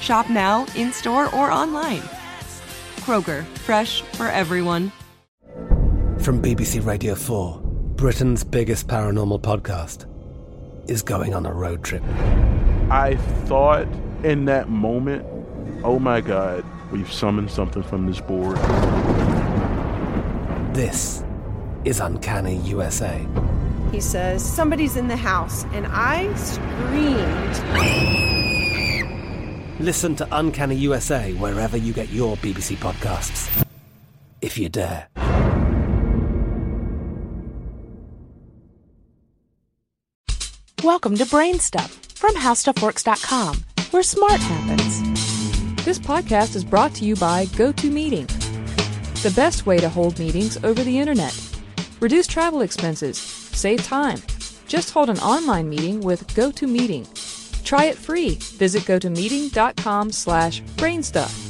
Shop now, in store, or online. Kroger, fresh for everyone. From BBC Radio 4, Britain's biggest paranormal podcast is going on a road trip. I thought in that moment, oh my God, we've summoned something from this board. This is Uncanny USA. He says, Somebody's in the house, and I screamed. Listen to Uncanny USA wherever you get your BBC podcasts, if you dare. Welcome to Brain Stuff from HowStuffWorks.com, where smart happens. This podcast is brought to you by GoToMeeting, the best way to hold meetings over the internet. Reduce travel expenses, save time. Just hold an online meeting with GoToMeeting. Try it free. Visit gotomeeting.com slash brainstuff.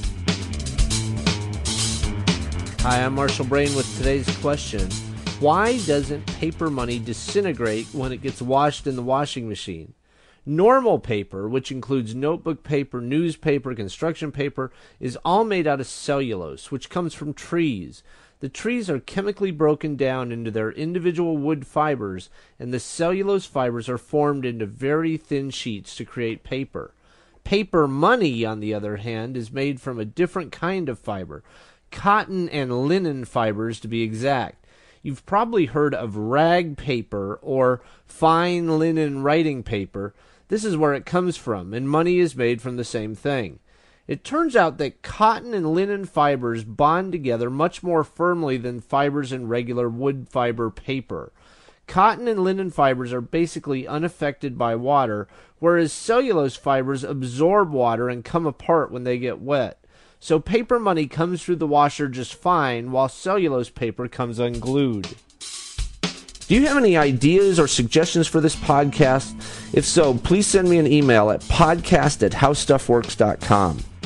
Hi, I'm Marshall Brain with today's question. Why doesn't paper money disintegrate when it gets washed in the washing machine? Normal paper, which includes notebook paper, newspaper, construction paper, is all made out of cellulose, which comes from trees. The trees are chemically broken down into their individual wood fibers, and the cellulose fibers are formed into very thin sheets to create paper. Paper money, on the other hand, is made from a different kind of fiber cotton and linen fibers to be exact. You've probably heard of rag paper or fine linen writing paper. This is where it comes from, and money is made from the same thing. It turns out that cotton and linen fibers bond together much more firmly than fibers in regular wood fiber paper. Cotton and linen fibers are basically unaffected by water, whereas cellulose fibers absorb water and come apart when they get wet. So paper money comes through the washer just fine, while cellulose paper comes unglued. Do you have any ideas or suggestions for this podcast? If so, please send me an email at podcast at howstuffworks.com.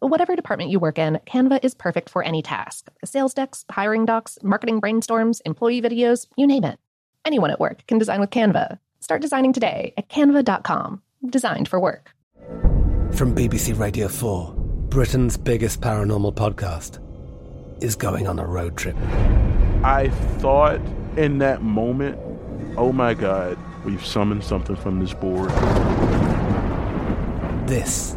Whatever department you work in, Canva is perfect for any task sales decks, hiring docs, marketing brainstorms, employee videos, you name it. Anyone at work can design with Canva. Start designing today at canva.com. Designed for work. From BBC Radio 4, Britain's biggest paranormal podcast is going on a road trip. I thought in that moment, oh my God, we've summoned something from this board. This